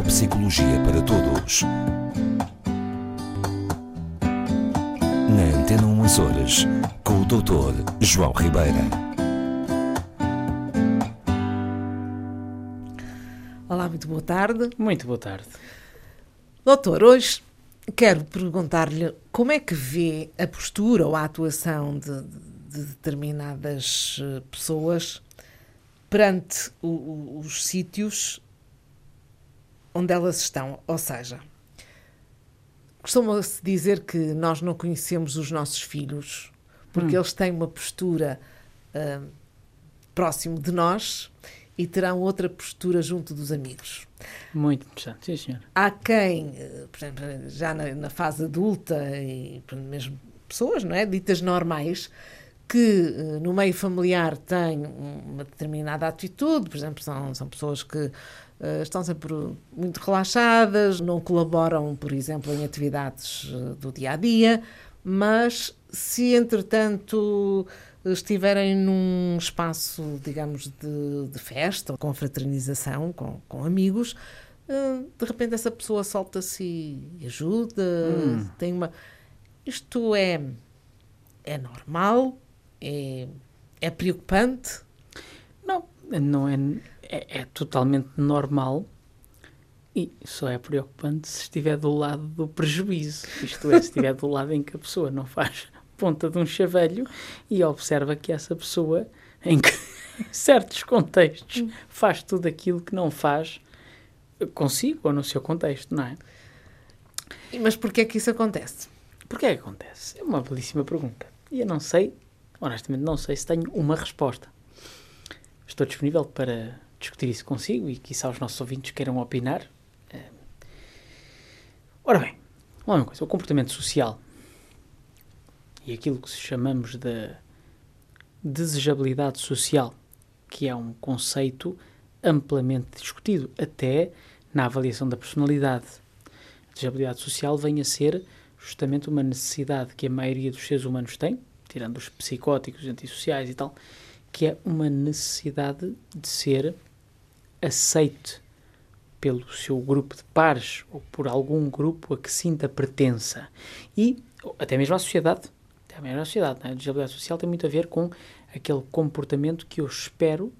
Neuropsicologia para Todos. Na Antena 1 Horas, com o Dr. João Ribeira. Olá, muito boa tarde. Muito boa tarde. Doutor, hoje quero perguntar-lhe como é que vê a postura ou a atuação de, de determinadas eh, pessoas perante o, o, os sítios onde elas estão. Ou seja, costuma-se dizer que nós não conhecemos os nossos filhos porque Hum. eles têm uma postura ah, próximo de nós e terão outra postura junto dos amigos. Muito interessante, sim senhor. Há quem, eh, por exemplo, já na, na fase adulta e mesmo pessoas, não é, ditas normais, que eh, no meio familiar têm uma determinada atitude, por exemplo, são, são pessoas que estão sempre muito relaxadas, não colaboram, por exemplo, em atividades eh, do dia a dia, mas se entretanto estiverem num espaço, digamos, de, de festa, com fraternização, com, com amigos, eh, de repente essa pessoa solta-se e ajuda, Hum. tem uma. Isto é, é normal, é, é preocupante. Não, não é, é, é totalmente normal e só é preocupante se estiver do lado do prejuízo. Isto é, se estiver do lado em que a pessoa não faz ponta de um chavelho e observa que essa pessoa, em, que, em certos contextos, faz tudo aquilo que não faz consigo ou no seu contexto, não é? Mas porquê é que isso acontece? Porquê é que acontece? É uma belíssima pergunta. E eu não sei, honestamente, não sei se tenho uma resposta. Estou disponível para discutir isso consigo e quizá os nossos ouvintes queiram opinar. Eh, Ora bem, uma coisa, o comportamento social e aquilo que chamamos de desejabilidade social, que é um conceito amplamente discutido, até na avaliação da personalidade. A desejabilidade social vem a ser justamente uma necessidade que a maioria dos seres humanos tem, tirando os psicóticos, antissociais e tal, que é uma necessidade de ser aceite pelo seu grupo de pares ou por algum grupo a que sinta pertença. E até mesmo a sociedade. Até mesmo a sociedade. Não é? A desejabilidade social tem muito a ver com aquele comportamento que eu espero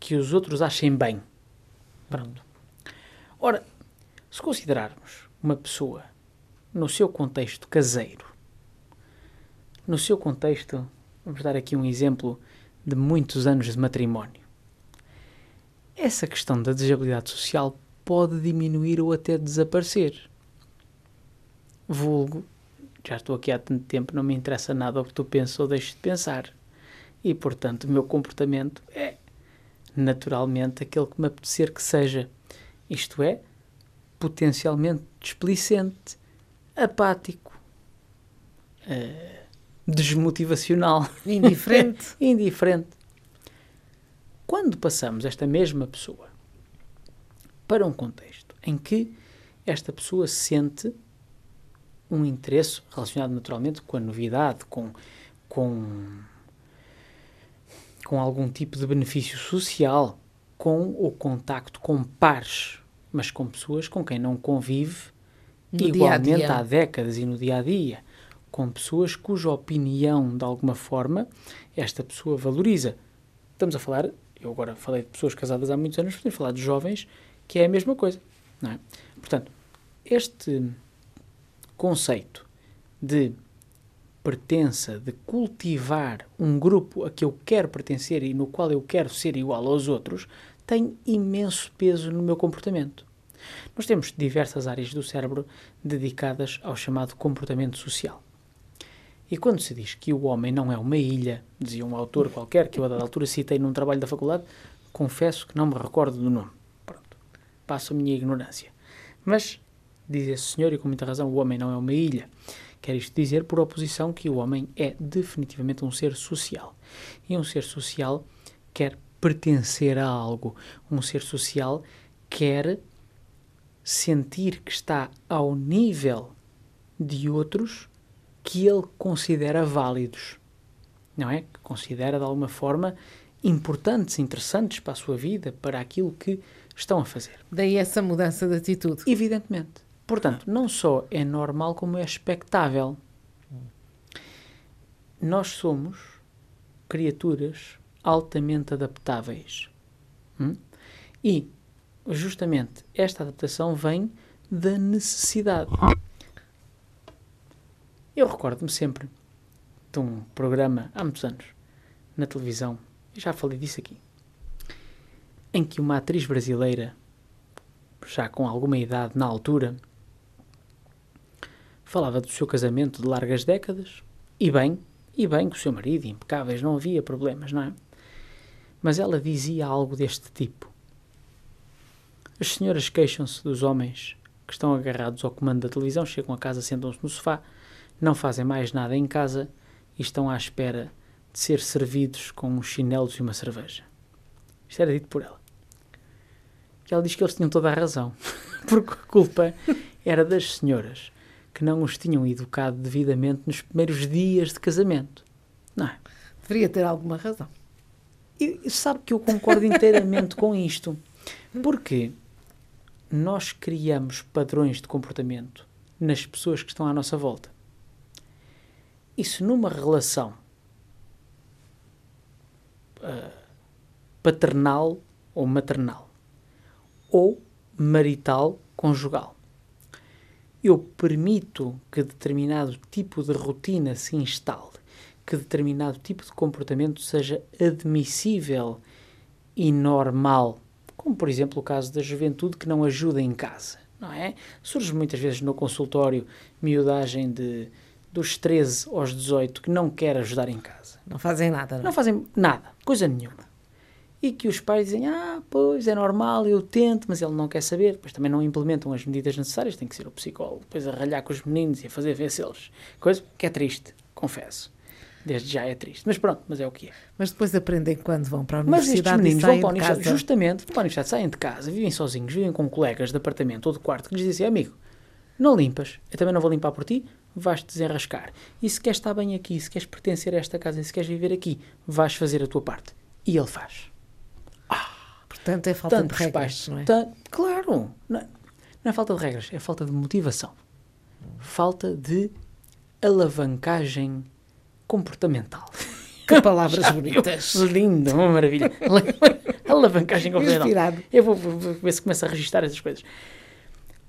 que os outros achem bem. Pronto. Ora, se considerarmos uma pessoa no seu contexto caseiro, no seu contexto, vamos dar aqui um exemplo de muitos anos de matrimónio, essa questão da desejabilidade social pode diminuir ou até desaparecer. Vulgo, já estou aqui há tanto tempo, não me interessa nada o que tu pensas ou deixas de pensar. E, portanto, o meu comportamento é naturalmente aquele que me apetecer que seja. Isto é, potencialmente displicente, apático, eh, desmotivacional, Indiferente. indiferente. Quando passamos esta mesma pessoa para um contexto em que esta pessoa sente um interesse relacionado naturalmente com a novidade, com, com, com algum tipo de benefício social, com o contacto com pares, mas com pessoas com quem não convive No igualmente dia-a-dia. há décadas e no dia a dia, com pessoas cuja opinião, de alguma forma, esta pessoa valoriza. Estamos a falar, eu agora falei de pessoas casadas há muitos anos, podemos falar de jovens, que é a mesma coisa. Não é? Portanto, este conceito de pertença, de cultivar um grupo a que eu quero pertencer e no qual eu quero ser igual aos outros, tem imenso peso no meu comportamento. Nós temos diversas áreas do cérebro dedicadas ao chamado comportamento social. E quando se diz que o homem não é uma ilha, dizia um autor qualquer que eu a dada altura citei num trabalho da faculdade, confesso que não me recordo do nome. Pronto, passo a minha ignorância. Mas, diz esse senhor, e com muita razão, o homem não é uma ilha. Quer isto dizer, por oposição, que o homem é definitivamente um ser social. E um ser social quer pertencer a algo. Um ser social quer sentir que está ao nível de outros que ele considera válidos, não é? Que considera de alguma forma importantes, interessantes para a sua vida, para aquilo que estão a fazer. Daí essa mudança de atitude. Evidentemente. Portanto, não só é normal como é expectável. Nós somos criaturas altamente adaptáveis. Hum? E, justamente, esta adaptação vem da necessidade. Eu recordo-me sempre de um programa, há muitos anos, na televisão, já falei disso aqui, em que uma atriz brasileira, já com alguma idade na altura, falava do seu casamento de largas décadas, e bem, e bem com o seu marido, impecáveis, não havia problemas, não é? Mas ela dizia algo deste tipo. As senhoras queixam-se dos homens que estão agarrados ao comando da televisão, chegam a casa, sentam-se no sofá, não fazem mais nada em casa e estão à espera de ser servidos com uns chinelos e uma cerveja. Isto era dito por ela. E ela diz que eles tinham toda a razão, porque a culpa era das senhoras que não os tinham educado devidamente nos primeiros dias de casamento. Não é? Deveria ter alguma razão. E sabe que eu concordo inteiramente com isto. Porque nós criamos padrões de comportamento nas pessoas que estão à nossa volta. Isso numa relação uh, paternal ou maternal, ou marital conjugal. Eu permito que determinado tipo de rotina se instale, que determinado tipo de comportamento seja admissível e normal, como por exemplo o caso da juventude que não ajuda em casa, não é? Surge muitas vezes no consultório miudagem de dos 13 aos 18 que não quer ajudar em casa. Não fazem nada, não, é? Não fazem nada, coisa nenhuma. E que os pais dizem, ah, pois é normal, eu tento, mas ele não quer saber. Depois também não implementam as medidas necessárias, tem que ser o psicólogo, depois a ralhar com os meninos e a fazer ver se eles. Coisa que é triste, confesso. Desde já é triste. Mas pronto, mas é o que é. Mas depois aprendem quando vão para a Mas estes universidade meninos vão para a de universidade, casa. justamente, vão para a universidade, saem de casa, vivem sozinhos, vivem com colegas de apartamento ou de quarto que lhes dizem, amigo, não limpas, eu também não vou limpar por ti, vais-te desenrascar. E se queres estar bem aqui, se queres pertencer a esta casa, se queres viver aqui, vais fazer a tua parte. E ele faz. Portanto, é falta de regras, pais, não é? tan- claro, não, é- não é falta de regras, é falta de motivação. Falta de alavancagem comportamental. Que palavras Já bonitas. Lindo, uma maravilha. alavancagem comportamental. Inspirado. Eu vou, vou- vou ver se começo a registrar essas coisas.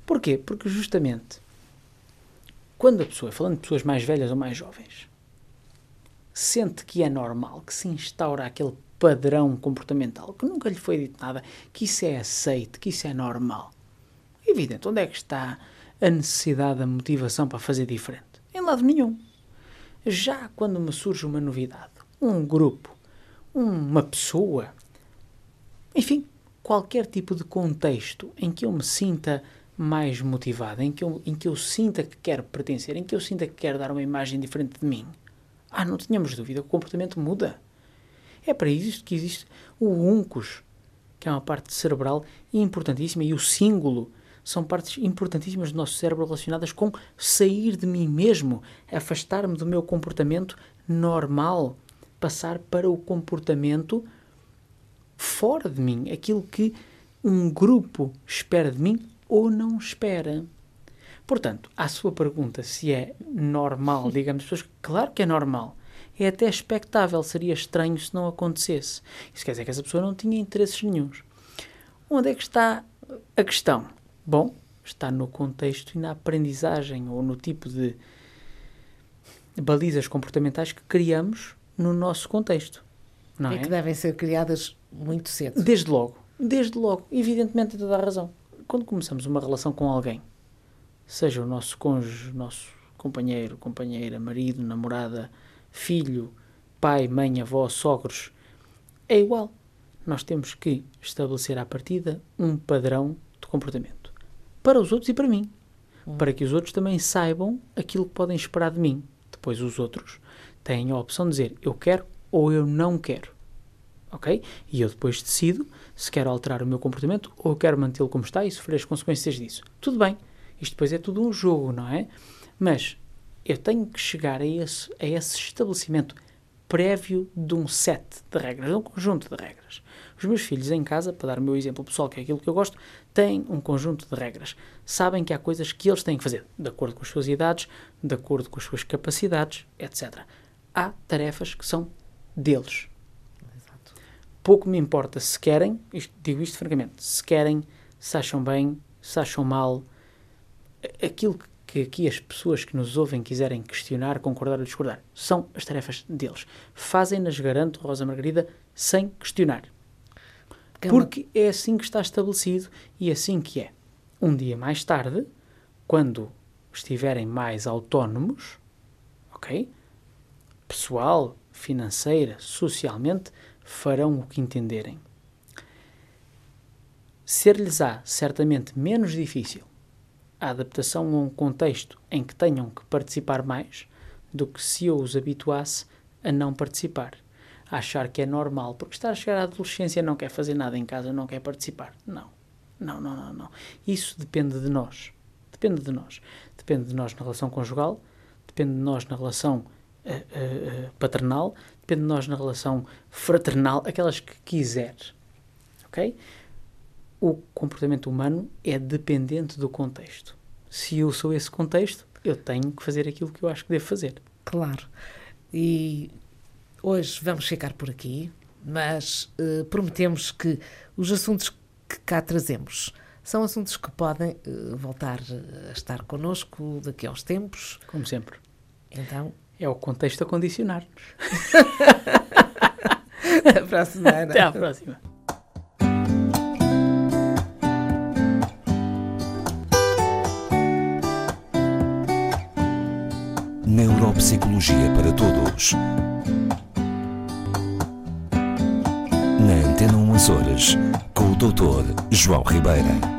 Porquê? Porque justamente quando a pessoa, falando de pessoas mais velhas ou mais jovens, sente que é normal, que se instaura aquele padrão comportamental, que nunca lhe foi dito nada, que isso é aceito, que isso é normal. Evidente, onde é que está a necessidade, a motivação para fazer diferente? Em lado nenhum. Já quando me surge uma novidade, um grupo, uma pessoa, enfim, qualquer tipo de contexto em que eu me sinta mais motivado, em que eu, em que eu sinta que quero pertencer, em que eu sinta que quero dar uma imagem diferente de mim, ah, não tenhamos dúvida, o comportamento muda. É para isso que existe o uncus, que é uma parte cerebral importantíssima, e o símbolo são partes importantíssimas do nosso cérebro relacionadas com sair de mim mesmo, afastar-me do meu comportamento normal, passar para o comportamento fora de mim, aquilo que um grupo espera de mim ou não espera. Portanto, à sua pergunta se é normal, digamos, pessoas, claro que é normal. É até expectável, seria estranho se não acontecesse. Isso quer dizer que essa pessoa não tinha interesses nenhums. Onde é que está a questão? Bom, está no contexto e na aprendizagem ou no tipo de balizas comportamentais que criamos no nosso contexto. Não E é? que devem ser criadas muito cedo. Desde logo, desde logo, evidentemente tem toda a razão. Quando começamos uma relação com alguém, seja o nosso cônjuge, nosso companheiro, companheira, marido, namorada, filho, pai, mãe, avó, sogros, é igual. Nós temos que estabelecer à partida um padrão de comportamento. Para os outros e para mim. Para que os outros também saibam aquilo que podem esperar de mim. Depois os outros têm a opção de dizer eu quero ou eu não quero ok? E eu depois decido se quero alterar o meu comportamento ou quero mantê-lo como está e sofrer as consequências disso. Tudo bem, isto depois é tudo um jogo, não é? Mas eu tenho que chegar a esse, a esse estabelecimento prévio de um set de regras, de um conjunto de regras. Os meus filhos em casa, para dar o meu exemplo pessoal, que é aquilo que eu gosto, têm um conjunto de regras. Sabem que há coisas que eles têm que fazer, de acordo com as suas idades, de acordo com as suas capacidades, etc. Há tarefas que são deles. Pouco me importa se querem, isto- digo isto francamente, se querem, se acham bem, se acham mal. Aquilo que- aqui as pessoas que nos ouvem quiserem questionar, concordar ou discordar, são as tarefas deles. Fazem-nas, garanto, Rosa Margarida, sem questionar. Porque é Porque é assim que está estabelecido e é assim que é. Um dia mais tarde, quando estiverem mais autónomos, ok? Pessoal, financeira, socialmente, farão o que entenderem. Ser-lhes-á certamente menos difícil a adaptação a um contexto em que tenham que participar mais do que se eu os habituasse a não participar. A achar que é normal, porque está a chegar à adolescência não quer fazer nada em casa, não quer participar. Não. Não, não, não, não. Isso depende de nós. Depende de nós. Depende de nós na relação conjugal, depende de nós na relação eh, eh, paternal, depende de nós na relação fraternal, aquelas que quiser. Ok? O comportamento humano é dependente do contexto. Se eu sou esse contexto, eu tenho que fazer aquilo que eu acho que devo fazer. Claro. E hoje vamos ficar por aqui, mas eh, prometemos que os assuntos que cá trazemos são assuntos que podem eh, voltar a estar connosco daqui a uns tempos. Como sempre. Então, É o contexto a condicionar-nos. até para a semana. Até à próxima. Neuropsicologia para todos. Na Antena 1 Açores, com o Dr. João Ribeira.